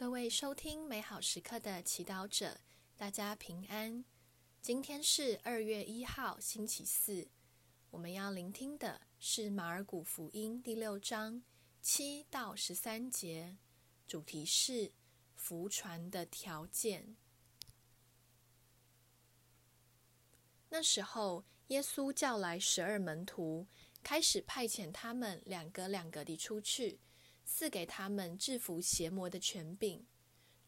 各位收听美好时刻的祈祷者，大家平安。今天是二月一号，星期四。我们要聆听的是马尔谷福音第六章七到十三节，主题是福传的条件。那时候，耶稣叫来十二门徒，开始派遣他们两个两个地出去。赐给他们制服邪魔的权柄，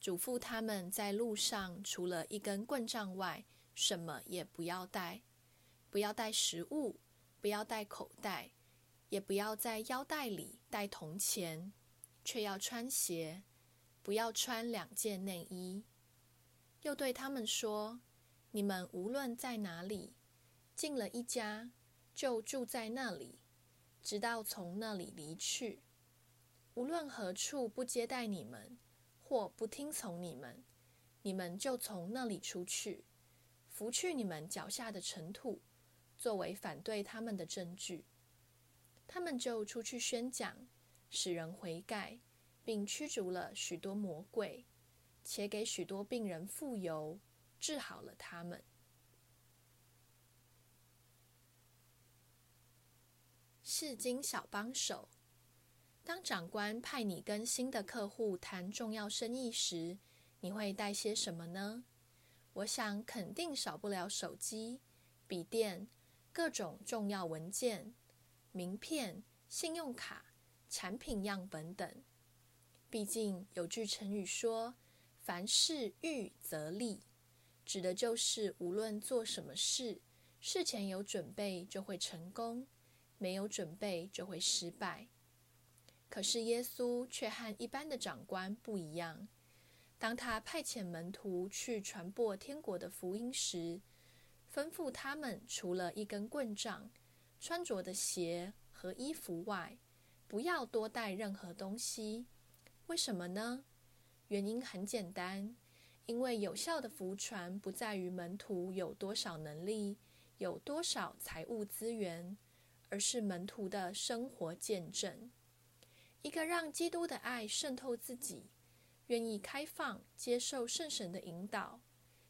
嘱咐他们在路上除了一根棍杖外，什么也不要带，不要带食物，不要带口袋，也不要在腰带里带铜钱，却要穿鞋，不要穿两件内衣。又对他们说：你们无论在哪里，进了一家，就住在那里，直到从那里离去。无论何处不接待你们，或不听从你们，你们就从那里出去，拂去你们脚下的尘土，作为反对他们的证据。他们就出去宣讲，使人悔改，并驱逐了许多魔鬼，且给许多病人傅油，治好了他们。释经小帮手。当长官派你跟新的客户谈重要生意时，你会带些什么呢？我想肯定少不了手机、笔电、各种重要文件、名片、信用卡、产品样本等。毕竟有句成语说：“凡事预则立”，指的就是无论做什么事，事前有准备就会成功，没有准备就会失败。可是耶稣却和一般的长官不一样。当他派遣门徒去传播天国的福音时，吩咐他们除了一根棍杖、穿着的鞋和衣服外，不要多带任何东西。为什么呢？原因很简单，因为有效的福传不在于门徒有多少能力、有多少财务资源，而是门徒的生活见证。一个让基督的爱渗透自己，愿意开放接受圣神的引导，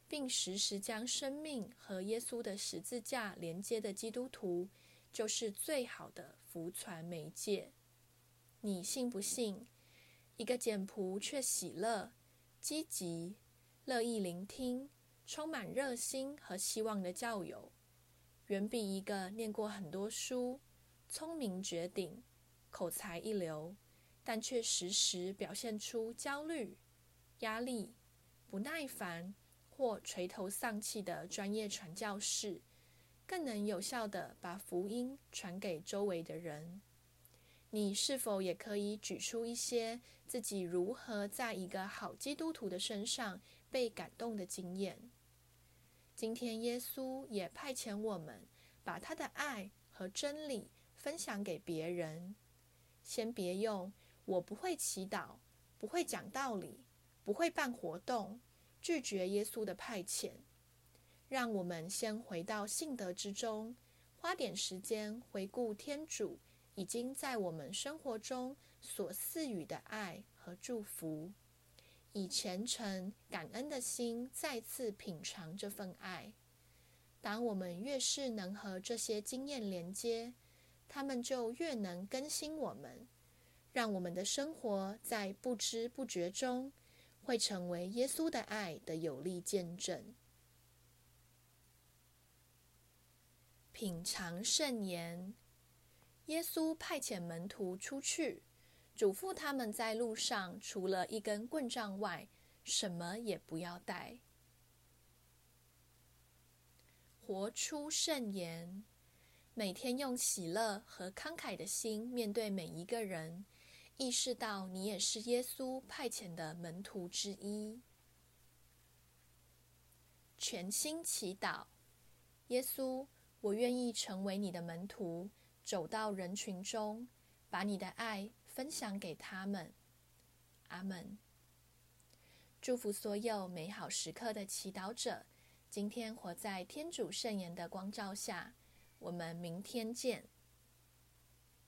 并时时将生命和耶稣的十字架连接的基督徒，就是最好的福传媒介。你信不信？一个简朴却喜乐、积极、乐意聆听、充满热心和希望的教友，远比一个念过很多书、聪明绝顶、口才一流，但却时时表现出焦虑、压力、不耐烦或垂头丧气的专业传教士，更能有效地把福音传给周围的人。你是否也可以举出一些自己如何在一个好基督徒的身上被感动的经验？今天耶稣也派遣我们，把他的爱和真理分享给别人。先别用。我不会祈祷，不会讲道理，不会办活动，拒绝耶稣的派遣。让我们先回到信德之中，花点时间回顾天主已经在我们生活中所赐予的爱和祝福，以虔诚感恩的心再次品尝这份爱。当我们越是能和这些经验连接，他们就越能更新我们。让我们的生活在不知不觉中，会成为耶稣的爱的有力见证。品尝圣言，耶稣派遣门徒出去，嘱咐他们在路上除了一根棍杖外，什么也不要带。活出圣言，每天用喜乐和慷慨的心面对每一个人。意识到你也是耶稣派遣的门徒之一。全心祈祷，耶稣，我愿意成为你的门徒，走到人群中，把你的爱分享给他们。阿门。祝福所有美好时刻的祈祷者，今天活在天主圣言的光照下。我们明天见。